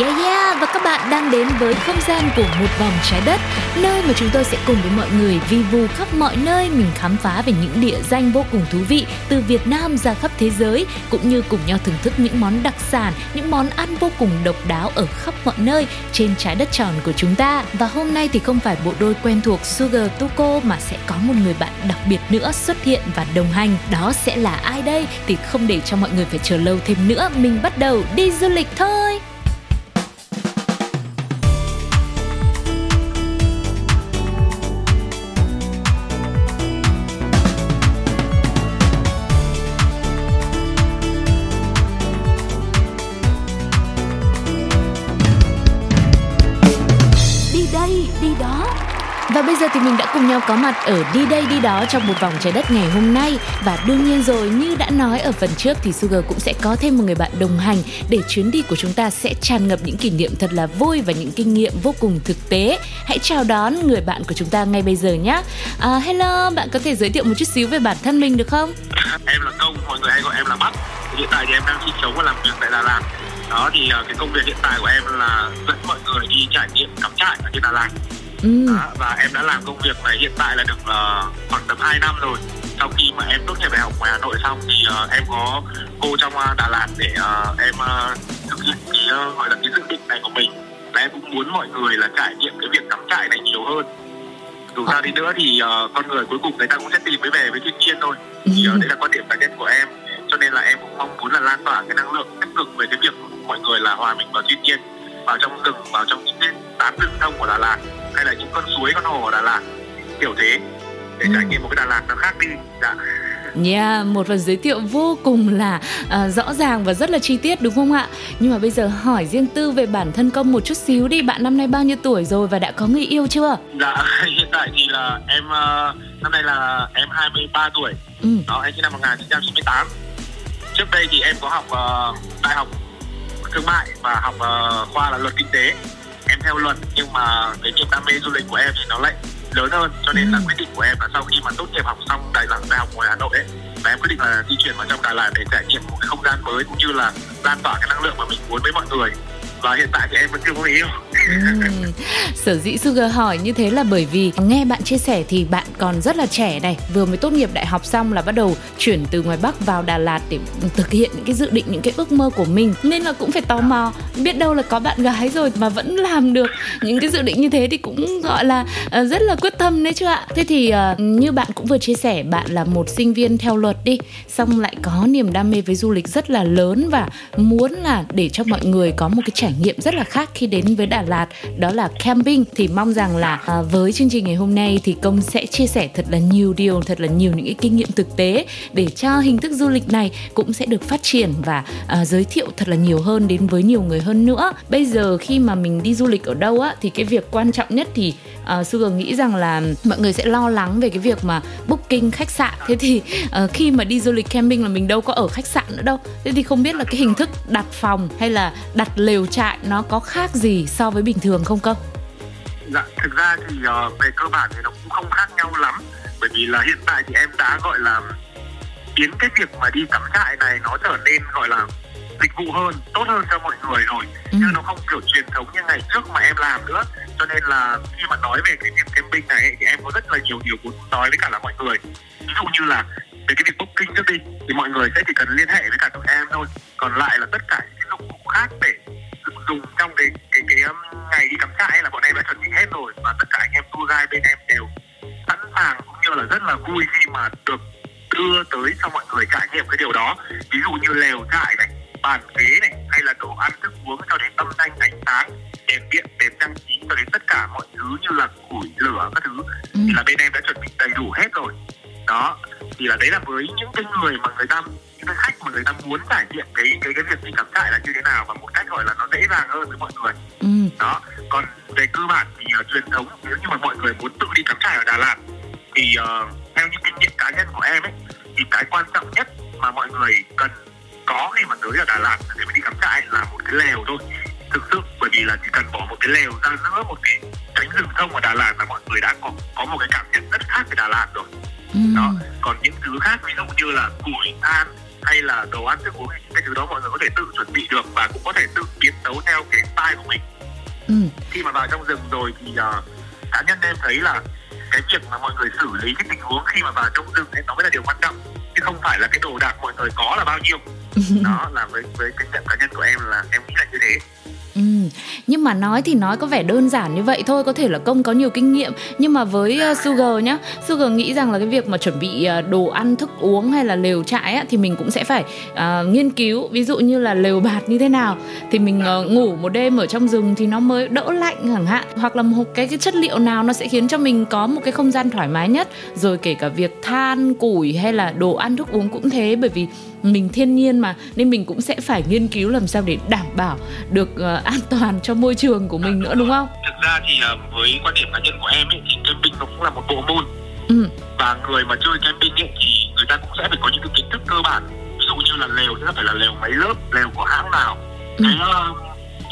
Yeah yeah. Và các bạn đang đến với không gian của một vòng trái đất, Nơi mà chúng tôi sẽ cùng với mọi người vi vu khắp mọi nơi, Mình khám phá về những địa danh vô cùng thú vị Từ Việt Nam ra khắp thế giới, Cũng như cùng nhau thưởng thức những món đặc sản, Những món ăn vô cùng độc đáo ở khắp mọi nơi Trên trái đất tròn của chúng ta. Và hôm nay thì không phải bộ đôi quen thuộc Sugar Tuko Mà sẽ có một người bạn đặc biệt nữa xuất hiện và đồng hành. Đó sẽ là ai đây? Thì không để cho mọi người phải chờ lâu thêm nữa. Mình bắt đầu đi du lịch thôi. Mình đã cùng nhau có mặt ở Đi Đây Đi Đó trong một vòng trái đất ngày hôm nay. Và đương nhiên rồi như đã nói ở phần trước thì Sugar cũng sẽ có thêm một người bạn đồng hành Để chuyến đi của chúng ta sẽ tràn ngập những kỷ niệm thật là vui và những kinh nghiệm vô cùng thực tế. Hãy chào đón người bạn của chúng ta ngay bây giờ nhé. À, Hello, bạn có thể giới thiệu một chút xíu về bản thân mình được không? À, em là công mọi người hay gọi em là bắc. Hiện tại thì em đang sinh sống và làm việc tại đà lạt. Đó thì à, cái công việc hiện tại của em là dẫn mọi người đi trải nghiệm cắm trại ở trên đà lạt. Ừ, đó, và em đã làm công việc này hiện tại là được ờ, khoảng tầm 2 năm rồi. Sau khi mà em tốt nghiệp đại học ngoài hà nội xong thì ờ, em có cô trong ờ, đà lạt để ờ, em ờ, thực hiện cái ờ, gọi là cái dự định này của mình. Là em cũng muốn mọi người là trải nghiệm cái việc cắm trại này nhiều hơn. Dù sao đi nữa thì ờ, con người cuối cùng người ta cũng sẽ tìm mới về với thiên nhiên thôi. Thì ờ, đấy là quan điểm cá nhân của em. Cho nên là em cũng mong muốn là lan tỏa cái năng lượng tích cực về cái việc mọi người là hòa mình vào thiên nhiên vào trong rừng vào trong những cái tán rừng thông của Đà Lạt hay là những con suối con hồ ở Đà Lạt kiểu thế để trải nghiệm một cái Đà Lạt nó khác đi. Dạ. Yeah, một phần giới thiệu vô cùng là à, rõ ràng và rất là chi tiết đúng không ạ? Nhưng mà bây giờ hỏi riêng tư về bản thân công một chút xíu đi, bạn năm nay bao nhiêu tuổi rồi và đã có người yêu chưa? dạ hiện tại thì là em ờ, năm nay là em 23 tuổi. Ừ. đó em sinh năm 1998 trước đây thì em có học ờ, đại học thương mại và học ờ, khoa là luật kinh tế em theo luật nhưng mà cái niềm đam mê du lịch của em thì nó lại lớn hơn cho nên là Ừ. quyết định của em là sau khi mà tốt nghiệp học xong đại học đại học ngoài hà nội ấy và em quyết định là di chuyển vào trong đà lạt để trải nghiệm một cái không gian mới cũng như là lan tỏa cái năng lượng mà mình muốn với mọi người và hiện tại thì em vẫn chưa có người yêu ừ. Sở dĩ Sugar hỏi như thế là bởi vì nghe bạn chia sẻ thì bạn còn rất là trẻ này. Vừa mới tốt nghiệp đại học xong là bắt đầu chuyển từ ngoài Bắc vào Đà Lạt để thực hiện những cái dự định, những cái ước mơ của mình. Nên là cũng phải tò mò Biết đâu là có bạn gái rồi mà vẫn làm được những cái dự định như thế thì cũng gọi là ờ, rất là quyết tâm đấy chứ ạ. Thế thì ờ, như bạn cũng vừa chia sẻ bạn là một sinh viên theo luật đi Xong lại có niềm đam mê với du lịch rất là lớn và muốn là để cho mọi người có một cái trải nghiệm rất là khác khi đến với Đà Lạt đó là camping. Thì mong rằng là à, với chương trình ngày hôm nay thì công sẽ chia sẻ thật là nhiều điều thật là nhiều những cái kinh nghiệm thực tế để cho hình thức du lịch này cũng sẽ được phát triển và à, giới thiệu thật là nhiều hơn đến với nhiều người hơn nữa. Bây giờ khi mà mình đi du lịch ở đâu á thì cái việc quan trọng nhất thì Ờ, uh, Sugar nghĩ rằng là mọi người sẽ lo lắng về cái việc mà booking khách sạn. Thế thì uh, khi mà đi du lịch camping là mình đâu có ở khách sạn nữa đâu. Thế thì không biết là cái hình thức đặt phòng hay là đặt lều trại nó có khác gì so với bình thường không công Dạ, thực ra thì uh, về cơ bản thì nó cũng không khác nhau lắm. Bởi vì là hiện tại thì em đã gọi là biến cái việc mà đi cắm trại này nó trở nên gọi là dịch vụ hơn, tốt hơn cho mọi người rồi. Ừ. chứ nó không kiểu truyền thống như ngày trước mà em làm nữa. Cho nên là khi mà nói về cái việc camping này ấy, thì em có rất là nhiều điều muốn nói với cả là mọi người. Ví dụ như là về cái việc booking trước đi thì mọi người sẽ chỉ cần liên hệ với cả tụi em thôi. Còn lại là tất cả những cái dụng cụ khác để dùng trong cái cái cái um, ngày đi cắm trại là bọn em đã chuẩn bị hết rồi. Và tất cả anh em tour guide bên em đều sẵn sàng cũng như là rất là vui khi mà được đưa tới cho mọi người trải nghiệm cái điều đó. Ví dụ như lều trại này bàn ghế này hay là đồ ăn thức uống cho đến âm thanh ánh sáng đèn điện đèn trang trí cho đến tất cả mọi thứ như là củi lửa các thứ Ừ. thì là bên em đã chuẩn bị đầy đủ hết rồi đó thì là đấy là với những cái người mà người ta những cái khách mà người ta muốn trải nghiệm cái cái cái việc đi cắm trại là như thế nào và một cách gọi là nó dễ dàng hơn với mọi người ừ. đó còn về cơ bản thì uh, truyền thống nếu như mà mọi người muốn tự đi cắm trại ở Đà Lạt thì uh, theo những kinh nghiệm cá nhân của em ấy thì cái quan trọng nhất mà mọi người cần có khi mà tới ở Đà Lạt để mà đi cắm trại là một cái lều thôi thực sự bởi vì là chỉ cần bỏ một cái lều ra giữa một cái cánh rừng thông ở Đà Lạt là mọi người đã có có một cái cảm nhận rất khác về Đà Lạt rồi Ừ. đó còn những thứ khác ví dụ như là củi than hay là đồ ăn thức uống cái thứ đó mọi người có thể tự chuẩn bị được và cũng có thể tự biến tấu theo cái style của mình Ừ. khi mà vào trong rừng rồi thì uh, cá nhân em thấy là cái việc mà mọi người xử lý cái tình huống khi mà vào trong rừng ấy nó mới là điều quan trọng chứ không phải là cái đồ đạc mọi người có là bao nhiêu. Đó là với với kinh nghiệm cá nhân của em là em nghĩ là như thế Ừ. Nhưng mà nói thì nói có vẻ đơn giản như vậy thôi Có thể là công có nhiều kinh nghiệm. Nhưng mà với ờ, Sugar nhá Sugar nghĩ rằng là cái việc mà chuẩn bị ờ, đồ ăn thức uống hay là lều trại á, Thì mình cũng sẽ phải uh, nghiên cứu. Ví dụ như là lều bạt như thế nào Thì mình uh, ngủ một đêm ở trong rừng thì nó mới đỡ lạnh chẳng hạn. Hoặc là một cái, cái chất liệu nào nó sẽ khiến cho mình có một cái không gian thoải mái nhất. Rồi kể cả việc than, củi hay là đồ ăn thức uống cũng thế. Bởi vì mình thiên nhiên mà Nên mình cũng sẽ phải nghiên cứu làm sao để đảm bảo được uh, an toàn cho môi trường của mình nữa đúng không? thực ra thì uh, với quan điểm cá nhân của em ấy thì camping nó cũng là một bộ môn Ừ. và người mà chơi camping ấy thì người ta cũng sẽ phải có những cái kiến thức cơ bản ví dụ như là lều nó phải là lều mấy lớp lều của hãng nào Ừ. cái uh,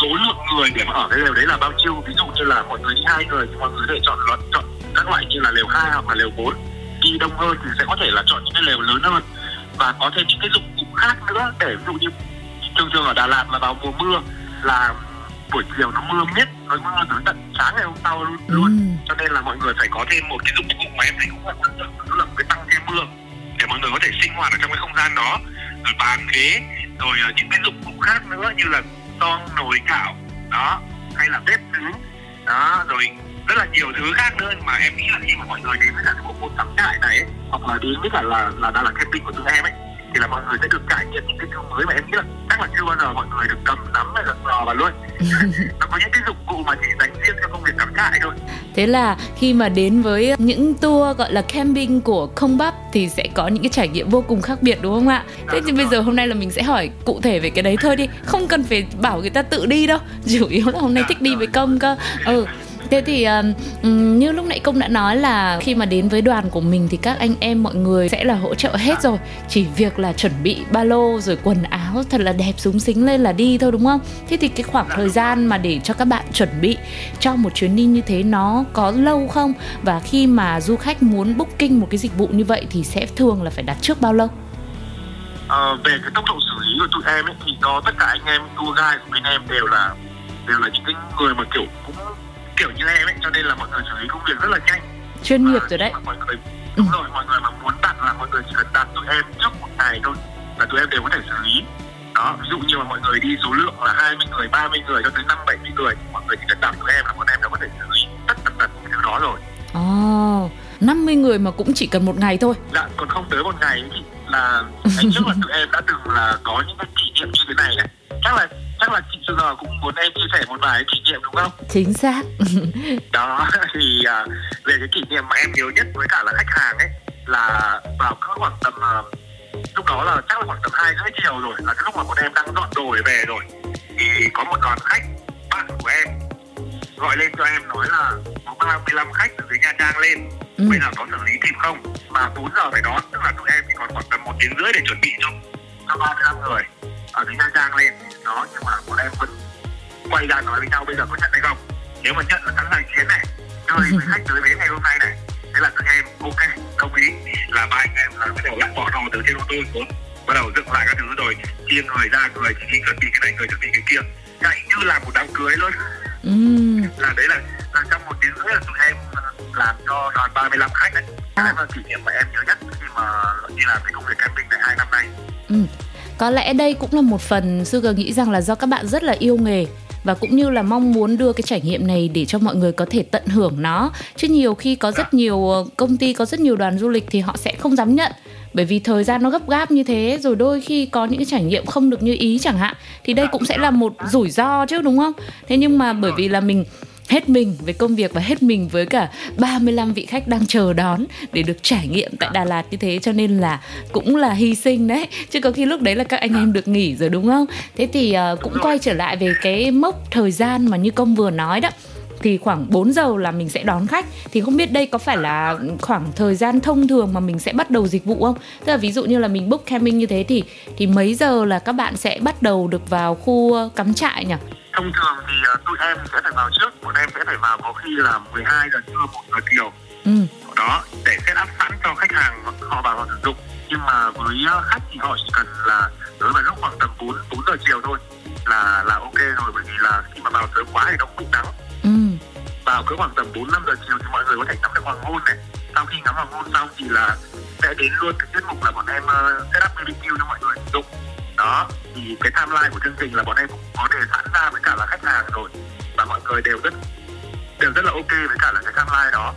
số lượng người để mà ở cái lều đấy là bao nhiêu ví dụ như là mọi người đi hai người thì mọi người có thể chọn chọn các loại như là lều hai hoặc là lều bốn đi đông hơn thì sẽ có thể là chọn những cái lều lớn hơn và có thêm những cái dụng cụ khác nữa để ví dụ như thường thường ở Đà Lạt là vào mùa mưa là buổi chiều nó mưa miết nó mưa tới tận sáng ngày hôm sau luôn, Ừ. luôn cho nên là mọi người phải có thêm một cái dụng cụ mà em thấy cũng là quan trọng đó là một cái tăng che mưa để mọi người có thể sinh hoạt ở trong cái không gian đó rồi bàn ghế rồi ờ, những cái dụng cụ khác nữa như là son nồi chảo đó hay là bếp nướng đó rồi rất là nhiều thứ khác nữa mà em nghĩ là khi mà mọi người đến với cả cái bộ môn cắm trại này ấy, hoặc là đến với cả là là Đà Lạt camping của tụi em ấy thì là mọi người sẽ được trải nghiệm những cái thứ mới mà em nghĩ là chắc là chưa bao giờ mọi người được cầm nắm hay là sờ vào luôn nó có những cái dụng cụ mà chỉ dành riêng cho công việc cắm trại thôi Thế là khi mà đến với những tour gọi là camping của không bắp thì sẽ có những cái trải nghiệm vô cùng khác biệt đúng không ạ? Thế thì bây giờ hôm nay là mình sẽ hỏi cụ thể về cái đấy thôi đi, không cần phải bảo người ta tự đi đâu. Chủ yếu là hôm nay thích đi với công cơ. Ừ. Thế thì um, như lúc nãy công đã nói là khi mà đến với đoàn của mình thì các anh em mọi người sẽ là hỗ trợ hết rồi Chỉ việc là chuẩn bị ba lô rồi quần áo thật là đẹp súng xính lên là đi thôi đúng không? Thế thì cái khoảng thời gian mà để cho các bạn chuẩn bị cho một chuyến đi như thế nó có lâu không? Và khi mà du khách muốn booking một cái dịch vụ như vậy thì sẽ thường là phải đặt trước bao lâu? à, về cái tốc độ xử lý của tụi em ấy thì do tất cả anh em tour guide của bên em đều là đều là những cái người mà kiểu cũng kiểu như em ấy cho nên là mọi người xử lý công việc rất là nhanh Chuyên nghiệp rồi đấy. mọi người đúng rồi mọi người mà muốn đặt là mọi người chỉ cần đặt tụi em trước một ngày thôi là tụi em đều có thể xử lý đó ví dụ như mà mọi người đi số lượng là 20 người 30 người cho tới năm 70 người mọi người chỉ cần đặt tụi em là bọn em đã có thể xử lý tất tần tật những thứ đó rồi Ồ, 50 người mà cũng chỉ cần một ngày thôi. dạ còn không tới một ngày thì là ngày trước là tụi em đã từng là có những cái kỷ niệm như thế này này chắc là chắc là chị Sugar cũng muốn em chia sẻ một vài kỷ niệm đúng không Chính xác. đó thì à, về cái kỷ niệm mà em nhớ nhất với cả là khách hàng ấy là vào cỡ khoảng tầm à, lúc đó là chắc là khoảng tầm hai rưỡi chiều rồi là cái lúc mà bọn em đang dọn đồ để về rồi thì có một đoàn khách bạn của em gọi lên cho em nói là có 35 khách từ dưới Nha Trang lên Ừ. bây giờ có xử lý kịp không mà 4 giờ phải đón tức là tụi em thì còn khoảng tầm một tiếng rưỡi để chuẩn bị cho cho 35 người ở dưới Nha Trang lên. Đó nhưng mà bọn em vẫn quay ra nói với nhau bây giờ có nhận hay không. Nếu mà nhận là sẵn sàng chiến này chơi với khách tới bến ngày hôm nay này. Thế là tụi em ok đồng ý. Là ba anh em là bắt đầu lại bỏ đồ từ trên ô tô xuống bắt đầu dựng lại các thứ rồi chia người ra người đi chuẩn bị cái này người chuẩn bị cái kia. Chạy như là một đám cưới luôn. Ừm. là đấy là, là trong một tiếng rưỡi là tụi em làm cho đoàn 35 khách đấy. Cái là kỷ niệm mà em nhớ nhất khi mà đi làm cái công việc camping này hai năm nay. Ừ. Có lẽ đây cũng là một phần Sugar nghĩ rằng là do các bạn rất là yêu nghề và cũng như là mong muốn đưa cái trải nghiệm này để cho mọi người có thể tận hưởng nó. Chứ nhiều khi có rất nhiều ờ, công ty, có rất nhiều đoàn du lịch thì họ sẽ không dám nhận. Bởi vì thời gian nó gấp gáp như thế, rồi đôi khi có những cái trải nghiệm không được như ý chẳng hạn, thì đây cũng sẽ là một rủi ro chứ, đúng không? Thế nhưng mà bởi vì là mình hết mình với công việc và hết mình với cả 35 vị khách đang chờ đón để được trải nghiệm tại Đà Lạt như thế cho nên là cũng là hy sinh đấy. Chứ có khi lúc đấy là các anh em được nghỉ rồi đúng không? Thế thì uh, cũng quay trở lại về cái mốc thời gian mà như công vừa nói đó. Thì khoảng 4 giờ là mình sẽ đón khách. Thì không biết đây có phải là khoảng thời gian thông thường mà mình sẽ bắt đầu dịch vụ không? Tức là ví dụ như là mình book camping như thế thì thì mấy giờ là các bạn sẽ bắt đầu được vào khu ờ, cắm trại nhỉ? Thông thường thì uh, tụi em sẽ phải vào trước bọn em sẽ phải vào có khi là 12 giờ trưa một giờ chiều. Ừ. đó để set up sẵn cho khách hàng họ vào họ sử dụng. Nhưng mà với khách thì họ chỉ cần là tới vào lúc khoảng tầm 4 4 giờ chiều thôi là là ok rồi bởi vì là khi mà vào sớm quá thì nó cũng nắng ừ. vào cứ khoảng tầm 4 5 giờ chiều thì mọi người có thể ngắm được hoàng hôn này. Sau khi ngắm hoàng hôn xong thì là sẽ đến luôn cái tiết mục là bọn em uh, set up BBQ cho mọi người sử dụng đó thì cái timeline của chương trình là bọn em cũng có đề sẵn ra với cả là khách hàng rồi và mọi người đều rất đều rất là ok với cả là cái timeline đó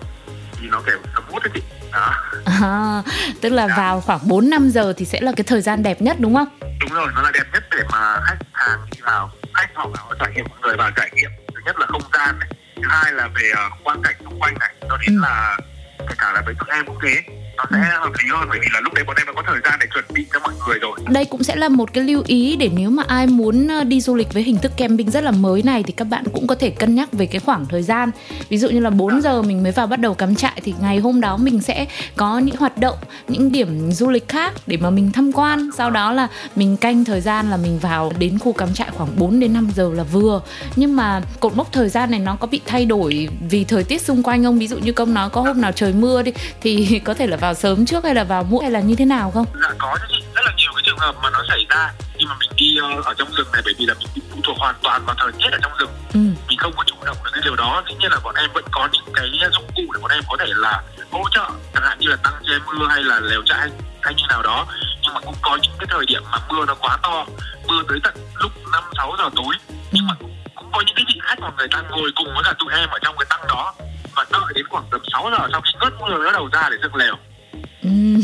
thì nó kiểu hút đấy chị đó à, tức là đó. vào khoảng 4 5 giờ thì sẽ là cái thời gian đẹp nhất đúng không? Đúng rồi, nó là đẹp nhất để mà khách hàng đi vào, khách họ vào trải nghiệm mọi người vào trải nghiệm thứ nhất là không gian này, thứ hai là về uh, quang cảnh xung quanh này, cho đến ừ. là kể cả là với tụi em cũng thế nó sẽ hợp lý hơn, bởi vì là lúc đấy bọn em đã có thời gian để chuẩn bị cho mọi người rồi. Đây cũng sẽ là một cái lưu ý để nếu mà ai muốn ờ, đi du lịch với hình thức camping rất là mới này thì các bạn cũng có thể cân nhắc về cái khoảng thời gian. Ví dụ như là 4 giờ mình mới vào bắt đầu cắm trại thì ngày hôm đó mình sẽ có những hoạt động, những điểm du lịch khác để mà mình tham quan. Sau đó là mình canh thời gian là mình vào đến khu cắm trại khoảng 4 đến 5 giờ là vừa. Nhưng mà cột mốc thời gian này nó có bị thay đổi vì thời tiết xung quanh không? Ví dụ như công nói có hôm nào trời mưa đi, thì có thể là vào sớm trước hay là vào muộn hay là như thế nào không? Dạ có chứ chị, rất là nhiều cái trường hợp mà nó xảy ra khi mà mình đi uh, ở trong rừng này bởi vì là mình phụ thuộc hoàn toàn vào thời tiết ở trong rừng. Ừ. Mình không có chủ động được cái điều đó, dĩ nhiên là bọn em vẫn có những cái dụng cụ để bọn em có thể là hỗ trợ, chẳng hạn như là tăng che mưa hay là lều trại hay như nào đó. Nhưng mà cũng có những cái thời điểm mà mưa nó quá to, mưa tới tận lúc 5 6 giờ tối. Nhưng mà cũng, có những cái vị khách mà người ta ngồi cùng với cả tụi em ở trong cái tăng đó và đợi đến khoảng tầm 6 giờ sau khi ngớt mưa nó đầu ra để dựng lều.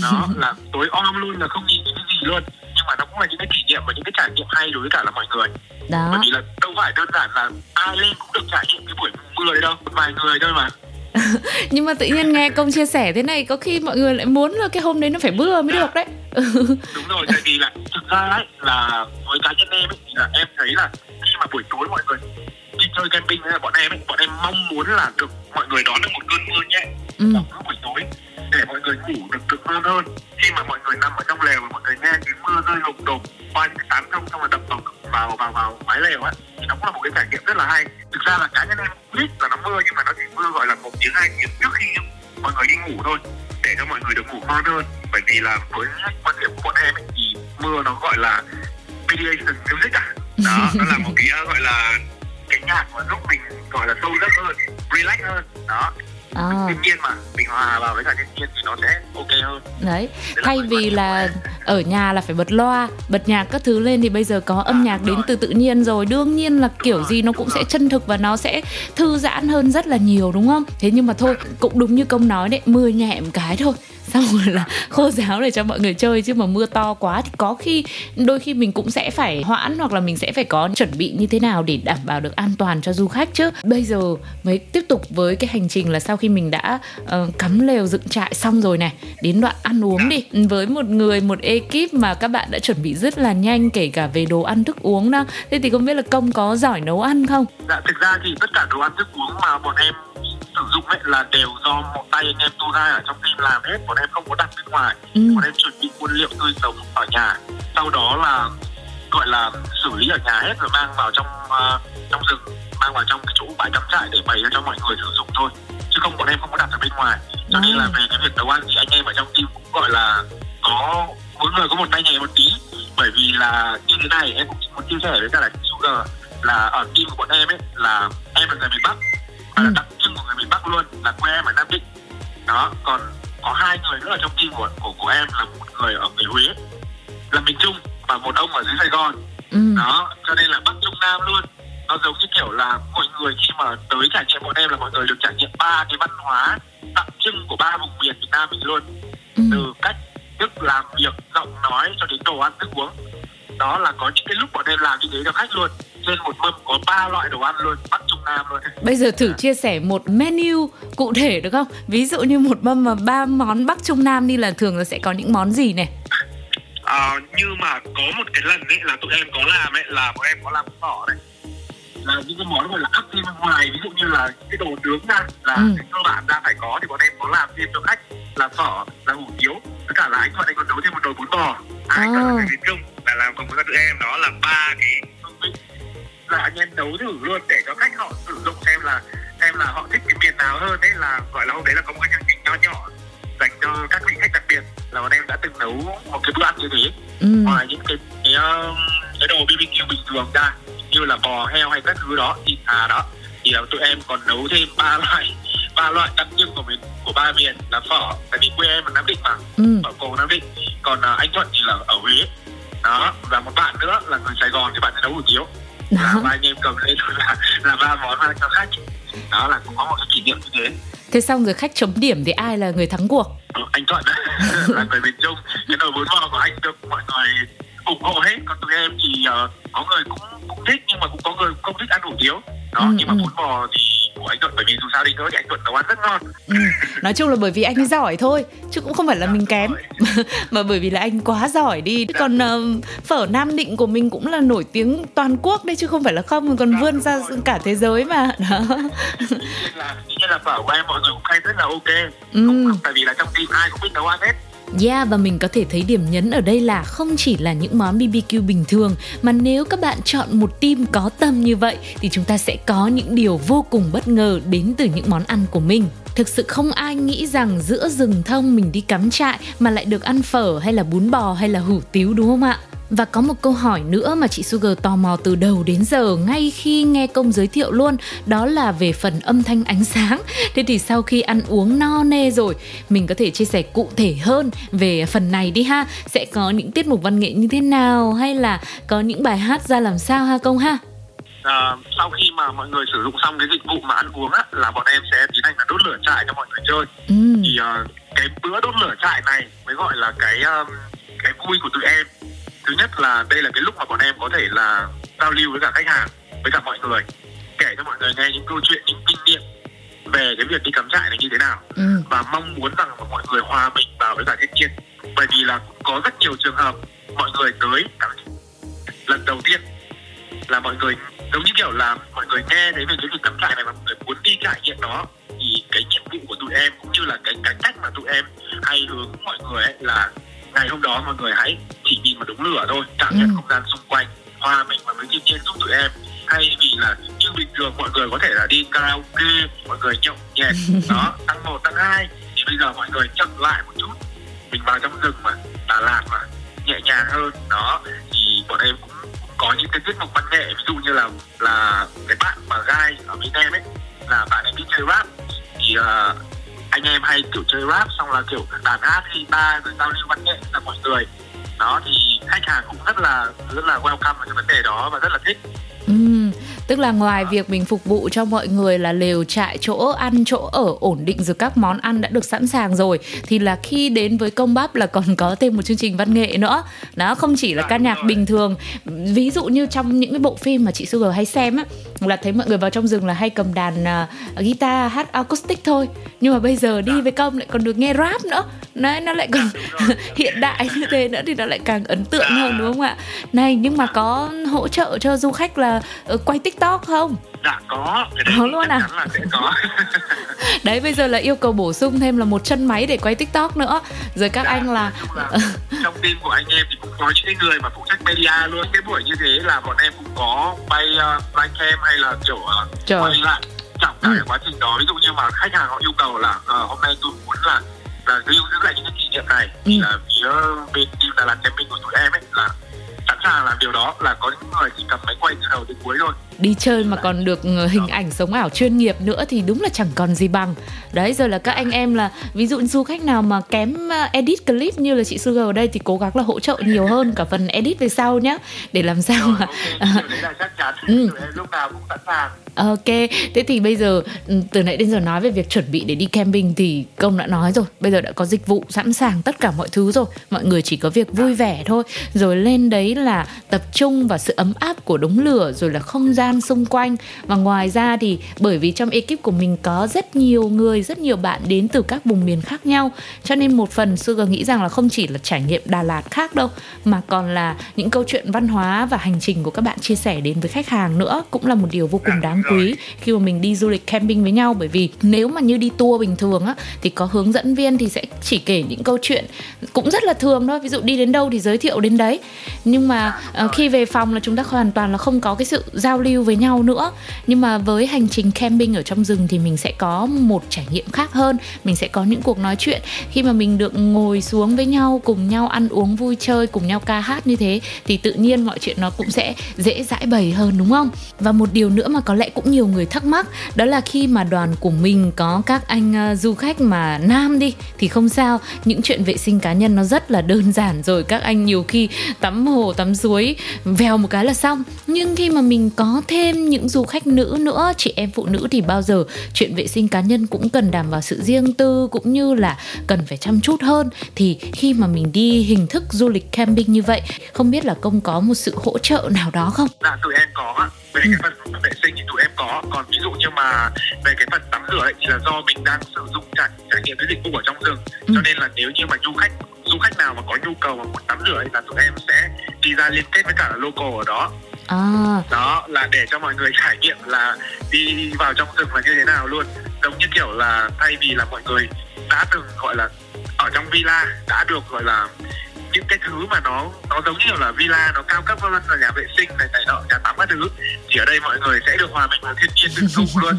Đó là tối om luôn là không nhìn thấy cái gì luôn. Nhưng mà nó cũng là những cái kỷ niệm và những cái trải nghiệm hay đối với cả là mọi người. Đó. Bởi vì là đâu phải đơn giản là ai lên cũng được trải nghiệm cái buổi mưa đâu một vài người thôi mà. Nhưng mà tự nhiên nghe công chia sẻ thế này có khi mọi người lại muốn là cái hôm đấy nó phải mưa mới được đấy. Đúng rồi tại vì là thực ra ấy là với cá nhân em ấy, thì là em thấy là khi mà buổi tối mọi người đi chơi camping hay là bọn em ấy bọn em mong muốn là được mọi người đón được một cơn mưa nhẹ. Ừ. buổi ngon hơn khi mà mọi người nằm ở trong lều và mọi người nghe tiếng mưa rơi lục đục qua những tán thông xong rồi đập vào vào vào vào mái lều á. Thì nó cũng là một cái trải nghiệm rất là hay. Thực ra là cá nhân em biết là nó mưa nhưng mà nó chỉ mưa gọi là một tiếng hai tiếng trước khi mọi người đi ngủ thôi để cho mọi người được ngủ ngon hơn. Bởi vì là với quan điểm của bọn em ấy, thì mưa nó gọi là mediation music à? Đó nó là một cái gọi là cái nhạc mà giúp mình gọi là sâu giấc hơn relax hơn. Đó à. thiên nhiên mà mình hòa vào với cả thiên nhiên thì nó sẽ ok hơn. Đấy. Thay vì là ở nhà là phải bật loa bật nhạc các thứ lên thì bây giờ có âm à, nhạc đến từ tự nhiên rồi. Đương nhiên là kiểu gì nó cũng sẽ chân thực và nó sẽ thư giãn hơn rất là nhiều đúng không? Thế nhưng mà thôi cũng đúng như công nói đấy mưa nhẹ một cái thôi. Xong rồi là khô giáo để cho mọi người chơi chứ mà mưa to quá thì có khi đôi khi mình cũng sẽ phải hoãn hoặc là mình sẽ phải có chuẩn bị như thế nào để đảm bảo được an toàn cho du khách chứ. Bây giờ mới tiếp tục với cái hành trình là sau khi mình đã uh, cắm lều dựng trại xong rồi này đến đoạn ăn uống đi. Với một người một ekip mà các bạn đã chuẩn bị rất là nhanh kể cả về đồ ăn thức uống đó. Thế thì không biết là công có giỏi nấu ăn không? Dạ thực ra thì tất cả đồ ăn thức uống mà bọn em sử dụng ấy là đều do một tay anh em tour guide ở trong team làm hết. Bọn em không có đặt bên ngoài. Ừ. bọn em chuẩn bị nguyên liệu tươi sống ở nhà. Sau đó là gọi là xử lý ở nhà hết rồi mang vào trong uh, trong rừng mang vào trong cái chỗ bãi cắm trại để bày cho mọi người sử dụng thôi. Chứ không bọn em không có đặt ở bên ngoài. Cho nên là về cái việc nấu ăn thì anh em ở trong team cũng gọi là có mỗi người có một tay nghề một tí. Bởi vì là như thế này em cũng muốn chia sẻ với cả là Sugar là ở team của bọn em ấy là em là người miền Bắc. Và là đặc trưng của người miền Bắc luôn là quê em ở Nam Định. Đó còn có hai người nữa ở trong team của của, của em là một người ở người Huế là miền Trung và một ông ở dưới Sài Gòn. Ừ. đó cho nên là Bắc Trung Nam luôn. Nó giống như kiểu là mọi người khi mà tới trải nghiệm bọn em là mọi người được trải nghiệm ba cái văn hóa đặc trưng của ba vùng miền Việt Nam mình luôn. Ừ. từ cách thức làm việc giọng nói cho đến đồ ăn thức uống. Đó là có những cái lúc bọn em làm như thế cho khách luôn. Trên một mâm có ba loại đồ ăn luôn bắc trung nam luôn. Bây giờ thử chia sẻ một menu cụ thể được không? Ví dụ như một mâm mà ba món Bắc Trung Nam đi là thường là sẽ có những món gì này? à, như mà có một cái lần ấy là tụi em có làm ấy là bọn em có làm phở này là những cái món gọi là áp thêm ngoài ví dụ như là cái đồ nướng ra là Ừ. cái cơ bản ra phải có thì bọn em có làm thêm cho khách là phở là hủ tiếu tất cả là anh thuận anh còn nấu thêm một nồi bún bò à, anh À. người miền trung là làm cùng với các tụi em đó là ba cái hương vị là anh em nấu thử luôn để cho khách họ sử dụng xem là xem là họ thích cái miền nào hơn đấy là gọi là hôm đấy là có một cái chương trình nho nhỏ dành cho các vị khách đặc biệt là bọn em đã từng nấu một cái bữa ăn như thế Ừ. ngoài những cái cái, um, cái đồ BBQ bình thường ra như là bò heo hay các thứ đó thịt thà đó thì là tụi em còn nấu thêm ba loại ba loại đặc trưng của miền của ba miền là phở tại vì quê em ở Nam Định mà Ừ. ở cổ Nam Định. Còn à, anh Thuận thì là ở Huế. Đó và một bạn nữa là người Sài Gòn thì bạn sẽ nấu hủ tiếu là Đó. ba anh em cầm lên là là ba món mang cho khách. Đó là cũng có một cái kỷ niệm như thế. Thế xong rồi khách chấm điểm thì ai là người thắng cuộc? Ờ, anh Thuận đấy là người miền Trung. Cái nồi bún bò của anh được mọi người ủng hộ hết. Còn tụi em thì ờ, có người cũng thích nhưng mà cũng có người không thích ăn hủ tiếu đó Ừ, nhưng mà ừ. bún bò thì của anh Thuận bởi vì dù sao đi nữa thì anh Thuận nấu ăn rất ngon. Ừ. Nói chung là bởi vì anh ấy giỏi thôi chứ cũng không phải là mình kém. mà bởi vì là anh quá giỏi đi. Còn ờ, phở Nam Định của mình cũng là nổi tiếng toàn quốc đấy chứ không phải là không còn vươn ra cả thế giới mà. Đó. Nên là nên là phở của em mọi người cũng khen rất là ok. Ừ. không, không, tại vì là trong team ai cũng biết nấu ăn hết Yeah và mình có thể thấy điểm nhấn ở đây là không chỉ là những món BBQ bình thường, mà nếu các bạn chọn một team có tâm như vậy thì chúng ta sẽ có những điều vô cùng bất ngờ đến từ những món ăn của mình. Thực sự không ai nghĩ rằng giữa rừng thông mình đi cắm trại mà lại được ăn phở hay là bún bò hay là hủ tiếu, đúng không ạ? Và có một câu hỏi nữa mà chị Sugar tò mò từ đầu đến giờ ngay khi nghe công giới thiệu luôn Đó là về phần âm thanh ánh sáng. Thế thì sau khi ăn uống no nê rồi Mình có thể chia sẻ cụ thể hơn về phần này đi ha. Sẽ có những tiết mục văn nghệ như thế nào Hay là có những bài hát ra làm sao ha công ha? À, sau khi mà mọi người sử dụng xong cái dịch vụ mà ăn uống á là bọn em sẽ tiến hành là đốt lửa trại cho mọi người chơi. Ừ. thì ờ, cái bữa đốt lửa trại này mới gọi là cái um, cái vui của tụi em thứ nhất là đây là cái lúc mà bọn em có thể là giao lưu với cả khách hàng với cả mọi người kể cho mọi người nghe những câu chuyện những kinh nghiệm về cái việc đi cắm trại này như thế nào Ừ. và mong muốn rằng là mọi người hòa mình vào với cả thiên nhiên bởi vì là có rất nhiều trường hợp mọi người tới lần đầu tiên là mọi người giống như kiểu là mọi người nghe thấy về cái việc cắm trại này và mọi người muốn đi trải nghiệm nó thì cái nhiệm vụ của tụi em cũng như là cái cái cách mà tụi em hay hướng mọi người ấy là ngày hôm đó mọi người hãy nhìn vào đống lửa thôi. Cảm nhận Ừ. không gian xung quanh hòa mình vào với thiên nhiên giúp tụi em. Thay vì là như bình thường mọi người có thể là đi karaoke mọi người nhậu nhẹt đó tăng một tăng hai thì bây giờ mọi người chậm lại một chút. Mình vào trong rừng mà Đà Lạt mà nhẹ nhàng hơn đó thì bọn em cũng, cũng có những cái tiết mục văn nghệ ví dụ như là là cái bạn mà gai ở bên em ấy là bạn ấy biết chơi rap. Thì ờ, anh em hay kiểu chơi rap xong là kiểu đàn hát guitar rồi giao lưu văn nghệ cả mọi người đó thì khách hàng cũng rất là rất là welcome cái vấn đề đó và rất là thích. Ừ, tức là ngoài việc mình phục vụ cho mọi người là lều trại chỗ ăn chỗ ở ổn định rồi các món ăn đã được sẵn sàng rồi thì là khi đến với công bắp là còn có thêm một chương trình văn nghệ nữa. Đó không chỉ là Dạ, ca đúng nhạc rồi. bình thường. Ví dụ như trong những cái bộ phim mà chị Sugar hay xem á là thấy mọi người vào trong rừng là hay cầm đàn à, guitar hát acoustic thôi. Nhưng mà bây giờ đi với công lại còn được nghe rap nữa. Đấy nó lại còn hiện đại như thế nữa thì nó lại càng ấn tượng hơn đúng không ạ? Này nhưng mà có hỗ trợ cho du khách là ờ, quay tiktok không dạ có cái đấy Có luôn à? là sẽ có đấy bây giờ là yêu cầu bổ sung thêm là một chân máy để quay tiktok nữa rồi các Dạ, anh là là trong team của anh em thì cũng có những người mà phụ trách media luôn cái buổi như thế là bọn em cũng có bay uh, live cam hay là kiểu uh, Trời. quay lại trong cả Ừ. quá trình đó ví dụ như mà khách hàng họ yêu cầu là ờ, hôm nay tôi muốn là là lưu giữ lại những cái kỷ niệm này Ừ. là phía bên team Đà Lạt Camping của tụi em ấy là sẵn sàng làm điều đó là có những người chỉ cầm máy quay từ đầu đến cuối thôi đi chơi mà còn được ờ, hình ảnh sống ảo chuyên nghiệp nữa thì đúng là chẳng còn gì bằng. Đấy rồi là các anh em là ví dụ du khách nào mà kém ờ, edit clip như là chị Sugar ở đây thì cố gắng là hỗ trợ nhiều hơn cả phần edit về sau nhé để làm sao mà Ừ. tụi em lúc nào cũng sẵn sàng. Ok, thế thì bây giờ ừ, từ nãy đến giờ nói về việc chuẩn bị để đi camping thì công đã nói rồi, bây giờ đã có dịch vụ sẵn sàng tất cả mọi thứ rồi, mọi người chỉ có việc vui vẻ thôi, rồi lên đấy là là tập trung vào sự ấm áp của đống lửa rồi là không gian xung quanh. Và ngoài ra thì bởi vì trong ekip của mình có rất nhiều người rất nhiều bạn đến từ các vùng miền khác nhau cho nên một phần Sugar nghĩ rằng là không chỉ là trải nghiệm Đà Lạt khác đâu mà còn là những câu chuyện văn hóa và hành trình của các bạn chia sẻ đến với khách hàng nữa cũng là một điều vô cùng đáng quý khi mà mình đi du lịch camping với nhau. Bởi vì nếu mà như đi tour bình thường á thì có hướng dẫn viên thì sẽ chỉ kể những câu chuyện cũng rất là thường thôi. Ví dụ đi đến đâu thì giới thiệu đến đấy. Nhưng mà uh, khi về phòng là chúng ta hoàn toàn là không có cái sự giao lưu với nhau nữa. Nhưng mà với hành trình camping ở trong rừng thì mình sẽ có một trải nghiệm khác hơn. Mình sẽ có những cuộc nói chuyện. Khi mà mình được ngồi xuống với nhau cùng nhau ăn uống vui chơi cùng nhau ca hát như thế thì tự nhiên mọi chuyện nó cũng sẽ dễ dãi bày hơn đúng không? Và một điều nữa mà có lẽ cũng nhiều người thắc mắc đó là khi mà đoàn của mình có các anh uh, du khách mà nam đi thì không sao. Những chuyện vệ sinh cá nhân nó rất là đơn giản rồi. Các anh nhiều khi tắm hồ tắm suối vèo một cái là xong. Nhưng khi mà mình có thêm những du khách nữ nữa. Chị em phụ nữ thì bao giờ chuyện vệ sinh cá nhân cũng cần đảm bảo sự riêng tư cũng như là cần phải chăm chút hơn. Thì khi mà mình đi hình thức du lịch camping như vậy không biết là công có một sự hỗ trợ nào đó không? Dạ tụi em có về ừ. cái phần vệ sinh thì tụi em có. Còn ví dụ như mà về cái phần tắm rửa ấy thì là do mình đang sử dụng trải, trải nghiệm cái dịch vụ ở trong rừng. Ừ. cho nên là nếu như mà du khách du khách nào mà có nhu cầu mà muốn tắm rửa ấy là tụi em sẽ đi ra liên kết với cả local ở đó à. đó là để cho mọi người trải nghiệm là đi vào trong rừng là như thế nào luôn. Giống như kiểu là thay vì là mọi người đã từng gọi là ở trong villa đã được gọi là những cái thứ mà nó nó giống như là villa nó cao cấp hơn là nhà vệ sinh này này nọ nhà tắm các thứ thì ở đây mọi người sẽ được hòa mình vào thiên nhiên tự dụng luôn.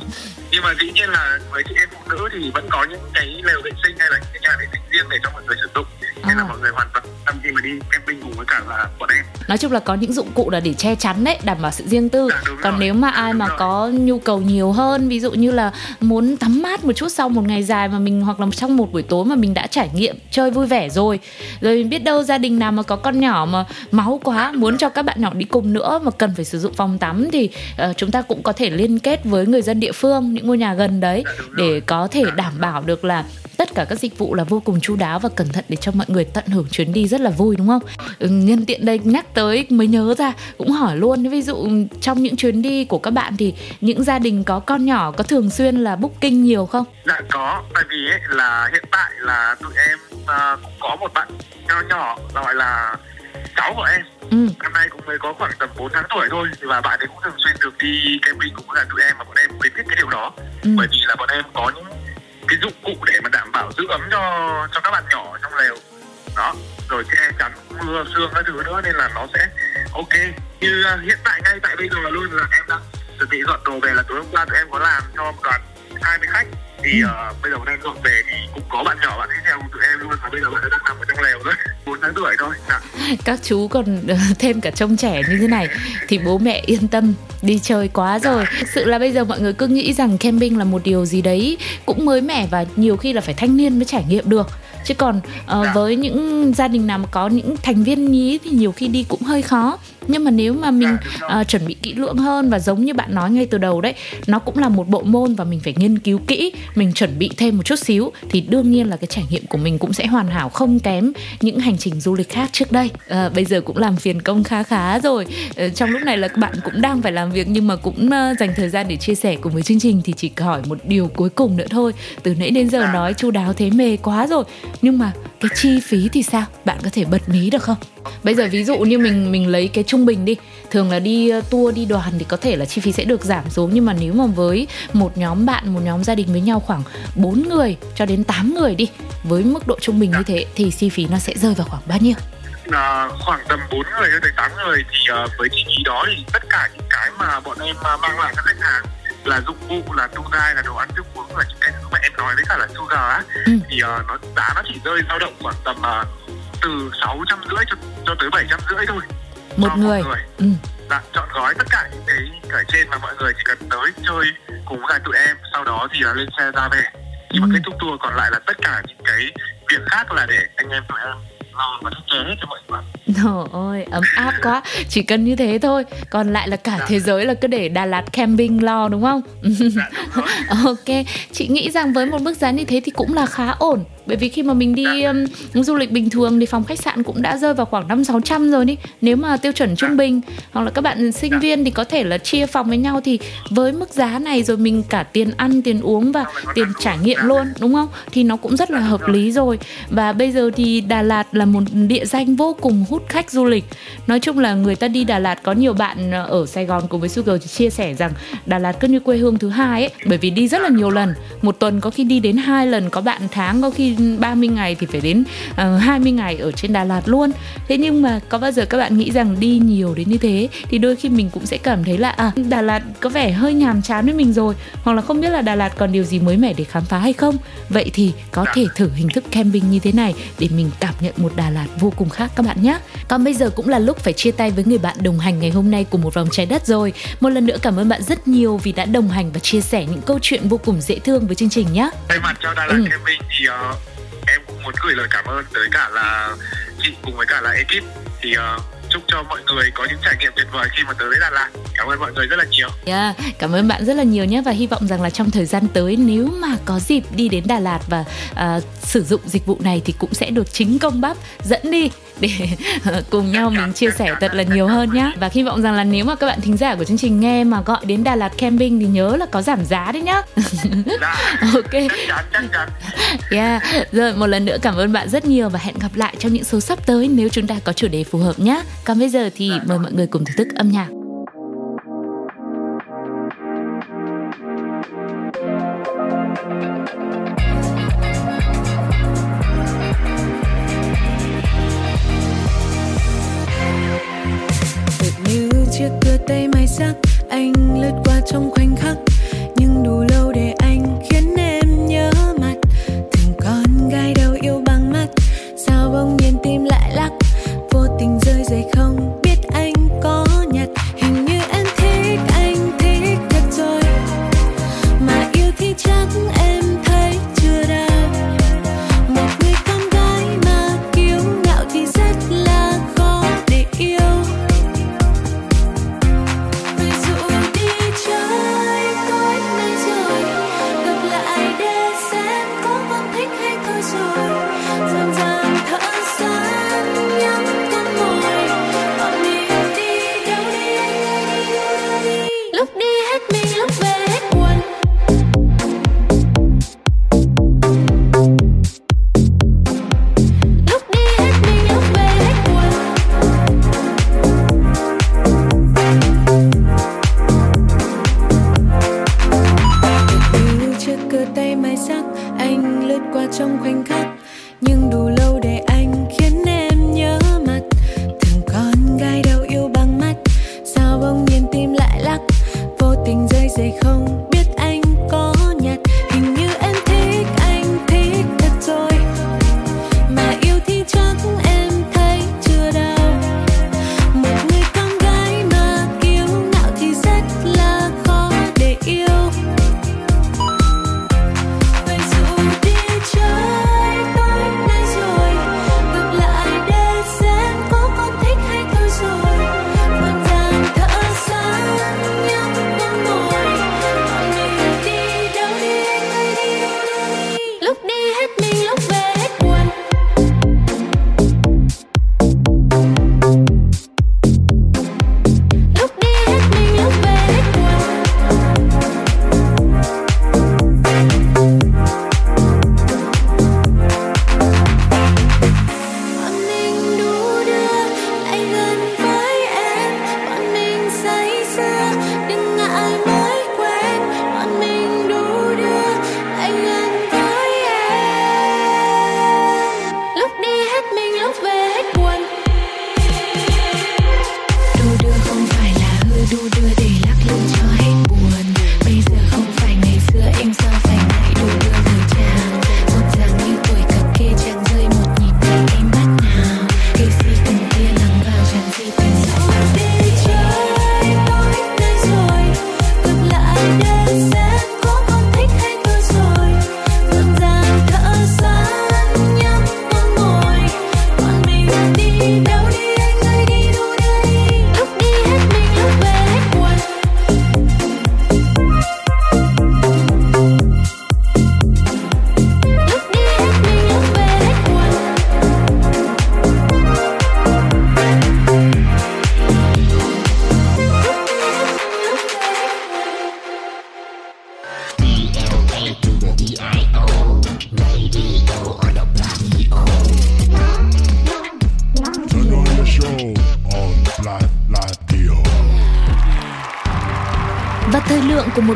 Nhưng mà dĩ nhiên là với chị em phụ nữ thì vẫn có những cái lều vệ sinh hay là những cái nhà vệ sinh riêng để cho mọi người sử dụng nên à. là mọi người hoàn toàn tâm khi mà đi camping cùng với cả là bọn em nói chung là có những dụng cụ là để che chắn đấy đảm bảo sự riêng tư dạ, còn rồi. nếu mà ai đúng mà rồi. có nhu cầu nhiều hơn ví dụ như là muốn tắm mát một chút sau một ngày dài mà mình hoặc là trong một buổi tối mà mình đã trải nghiệm chơi vui vẻ rồi rồi biết đâu gia đình nào mà có con nhỏ mà máu quá muốn cho các bạn nhỏ đi cùng nữa mà cần phải sử dụng phòng tắm thì uh, chúng ta cũng có thể liên kết với người dân địa phương những ngôi nhà gần đấy Dạ, để có thể đảm bảo được là tất cả các dịch vụ là vô cùng chu đáo và cẩn thận để cho mọi người tận hưởng chuyến đi rất là vui đúng không? Ừ, nhân tiện đây nhắc tới mới nhớ ra cũng hỏi luôn ví dụ trong những chuyến đi của các bạn thì những gia đình có con nhỏ có thường xuyên là booking nhiều không? Dạ có, tại vì ấy, là hiện tại là tụi em à, cũng có một bạn nhỏ nhỏ gọi là cháu của em Ừ. năm nay cũng mới có khoảng tầm 4 tháng tuổi thôi và bạn ấy cũng thường xuyên được đi camping với cả tụi em và bọn em khuyến khích cái điều đó Ừ. bởi vì là bọn em có những cái dụng cụ để mà đảm bảo giữ ấm cho cho các bạn nhỏ trong lều. Đó, rồi che chắn, mưa, sương các thứ nữa nên là nó sẽ ok. Như à, hiện tại ngay tại bây giờ luôn là em đang chuẩn bị dọn đồ về là tối hôm qua tụi em có làm cho một đoàn 20 khách thì Ừ. ờ, bây giờ em dọn về thì cũng có bạn nhỏ bạn đi theo tụi em luôn và bây giờ bạn ấy đang nằm ở trong lều rồi 4 tháng tuổi thôi dạ. Các chú còn ờ, thêm cả trông trẻ như thế này thì bố mẹ yên tâm đi chơi quá rồi. Sự là bây giờ mọi người cứ nghĩ rằng camping là một điều gì đấy cũng mới mẻ và nhiều khi là phải thanh niên mới trải nghiệm được. Chứ còn Dạ. với những gia đình nào mà có những thành viên nhí thì nhiều khi đi cũng hơi khó. Nhưng mà nếu mà mình Dạ, ờ, chuẩn bị kỹ lưỡng hơn và giống như bạn nói ngay từ đầu đấy, nó cũng là một bộ môn và mình phải nghiên cứu kỹ, mình chuẩn bị thêm một chút xíu thì đương nhiên là cái trải nghiệm của mình cũng sẽ hoàn hảo không kém những hành trình du lịch khác trước đây. Ờ, bây giờ cũng làm phiền công khá khá rồi. Ờ, trong lúc này là bạn cũng đang phải làm việc nhưng mà cũng ờ, dành thời gian để chia sẻ cùng với chương trình thì chỉ hỏi một điều cuối cùng nữa thôi. Từ nãy đến giờ nói chu đáo thế mê quá rồi. Nhưng mà cái chi phí thì sao? Bạn có thể bật mí được không? Bây giờ ví dụ như mình mình lấy cái trung bình đi Thường là đi ờ, tour đi đoàn thì có thể là chi phí sẽ được giảm xuống Nhưng mà nếu mà với một nhóm bạn, một nhóm gia đình với nhau khoảng 4 người cho đến 8 người đi Với mức độ trung bình như thế thì chi phí nó sẽ rơi vào khoảng bao nhiêu? à, khoảng tầm 4 người cho tới 8 người thì uh, với chi phí đó thì tất cả những cái mà bọn em uh, mang lại cho khách hàng là dụng cụ là tour guide là đồ ăn thức uống là những cái mà em nói với cả là sugar á Ừ. thì ờ, nó giá nó chỉ rơi dao động khoảng tầm ờ, từ sáu trăm rưỡi cho, cho tới bảy trăm rưỡi thôi Một người. người Ừ. dạ, chọn gói tất cả những cái ở trên mà mọi người chỉ cần tới chơi cùng với tụi em sau đó thì là lên xe ra về mà Ừ. kết thúc tour còn lại là tất cả những cái việc khác là để anh em tụi em lo và thiết kế hết cho mọi người Trời ơi, ấm áp quá. Chỉ cần như thế thôi. Còn lại là cả dạ. thế giới là cứ để Đà Lạt camping lo đúng không? Dạ, đúng ok. Chị nghĩ rằng với một mức giá như thế thì cũng là khá ổn. Bởi vì khi mà mình đi um, du lịch bình thường thì phòng khách sạn cũng đã rơi vào khoảng năm sáu trăm rồi đi. Nếu mà tiêu chuẩn trung bình hoặc là các bạn sinh viên thì có thể là chia phòng với nhau thì với mức giá này rồi mình cả tiền ăn tiền uống và tiền trải nghiệm luôn đúng không? Thì nó cũng rất là hợp lý rồi. Và bây giờ thì Đà Lạt là một địa danh vô cùng hút khách du lịch. Nói chung là người ta đi Đà Lạt có nhiều bạn ờ, ở Sài Gòn cùng với Sugar chia sẻ rằng Đà Lạt cứ như quê hương thứ hai ấy bởi vì đi rất là nhiều lần. Một tuần có khi đi đến hai lần có bạn tháng có khi 30 ngày thì phải đến ờ, uh, 20 ngày ở trên Đà Lạt luôn. Thế nhưng mà có bao giờ các bạn nghĩ rằng đi nhiều đến như thế thì đôi khi mình cũng sẽ cảm thấy là à Đà Lạt có vẻ hơi nhàm chán với mình rồi hoặc là không biết là Đà Lạt còn điều gì mới mẻ để khám phá hay không. Vậy thì có thể thử hình thức camping như thế này để mình cảm nhận một Đà Lạt vô cùng khác các bạn nhé còn bây giờ cũng là lúc phải chia tay với người bạn đồng hành ngày hôm nay của một vòng trái đất rồi một lần nữa cảm ơn bạn rất nhiều vì đã đồng hành và chia sẻ những câu chuyện vô cùng dễ thương với chương trình nhé thay mặt cho Đà Lạt ừ. camping thì uh, em cũng muốn gửi lời cảm ơn tới cả là chị cùng với cả là ekip thì uh, chúc cho mọi người có những trải nghiệm tuyệt vời khi mà tới với Đà Lạt. Cảm ơn mọi người rất là nhiều. Yeah, cảm ơn bạn rất là nhiều nhé và hy vọng rằng là trong thời gian tới nếu mà có dịp đi đến Đà Lạt và uh, sử dụng dịch vụ này thì cũng sẽ được chính công bắp dẫn đi để cùng nhau mình chia sẻ thật là nhiều hơn nhá. Và hy vọng rằng là nếu mà các bạn thính giả của chương trình nghe mà gọi đến Đà Lạt camping thì nhớ là có giảm giá đấy nhá. Dạ, ok. Yeah. Rồi một lần nữa cảm ơn bạn rất nhiều và hẹn gặp lại trong những số sắp tới nếu chúng ta có chủ đề phù hợp nhé còn bây giờ thì mời mọi người cùng thưởng thức âm nhạc chiếc cửa tay mài sắc anh lướt qua trong khoảnh khắc.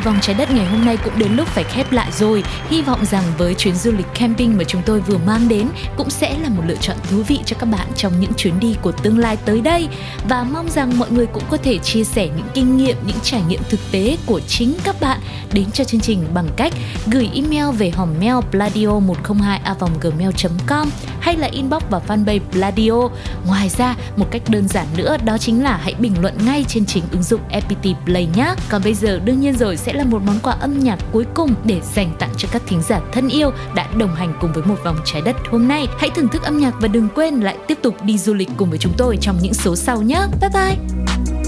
Vòng trái đất ngày hôm nay cũng đến lúc phải khép lại rồi. Hy vọng rằng với chuyến du lịch camping mà chúng tôi vừa mang đến cũng sẽ là một lựa chọn thú vị cho các bạn trong những chuyến đi của tương lai tới đây. Và mong rằng mọi người cũng có thể chia sẻ những kinh nghiệm, những trải nghiệm thực tế của chính các bạn đến cho chương trình bằng cách gửi email về hòm mail pladio 102 gmail com hay là inbox vào fanpage Pladio. Ngoài ra, một cách đơn giản nữa đó chính là hãy bình luận ngay trên chính ứng dụng FPT Play nhé. Còn bây giờ đương nhiên rồi sẽ là một món quà âm nhạc cuối cùng để dành tặng cho các thính giả thân yêu đã đồng hành cùng với một vòng trái đất hôm nay. Hãy thưởng thức âm nhạc và đừng quên lại tiếp tục đi du lịch cùng với chúng tôi trong những số sau nhé. Bye bye!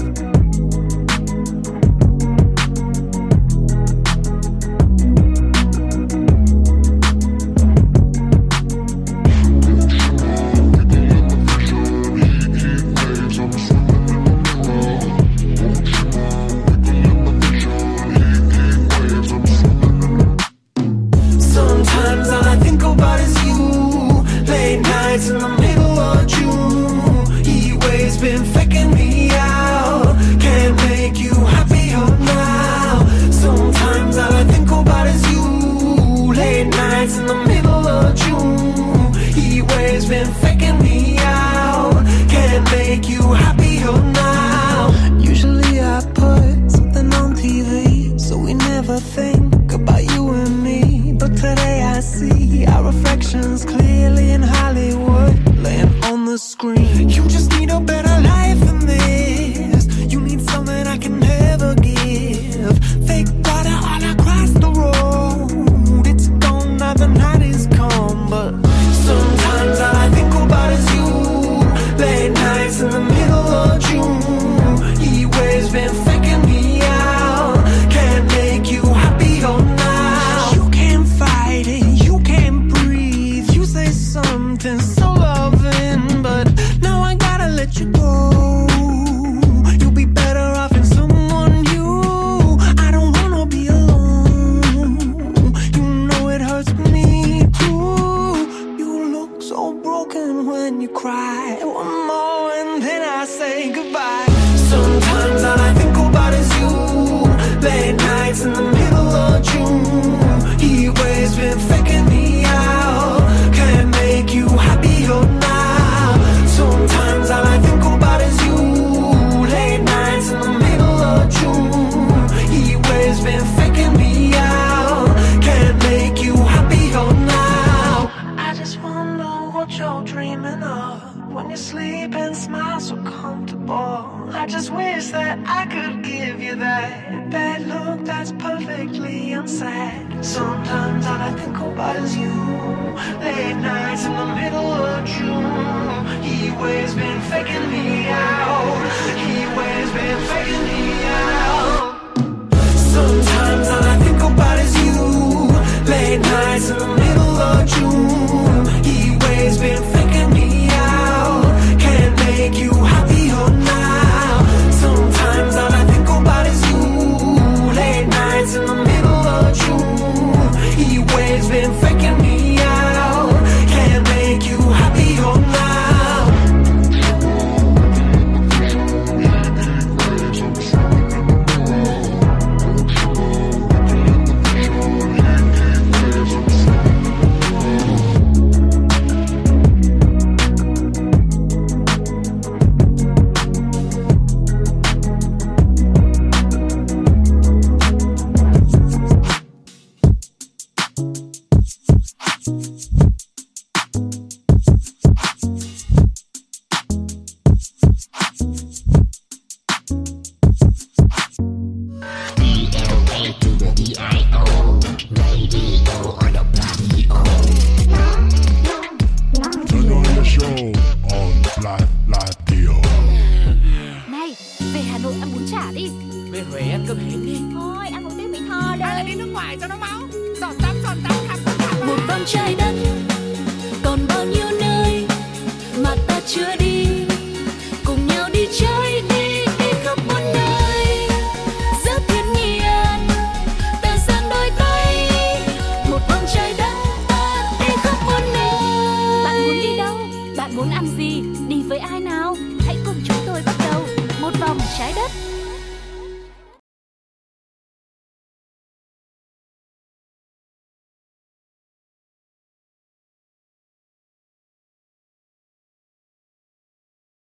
that bad look that's perfectly unsaid. Sometimes all I think about is you. Late nights in the middle of June. He always been faking me out. He always been faking me out. Sometimes all I think about is you. Late nights in the middle of June. He always been faking me out. Can't make you happy. Đi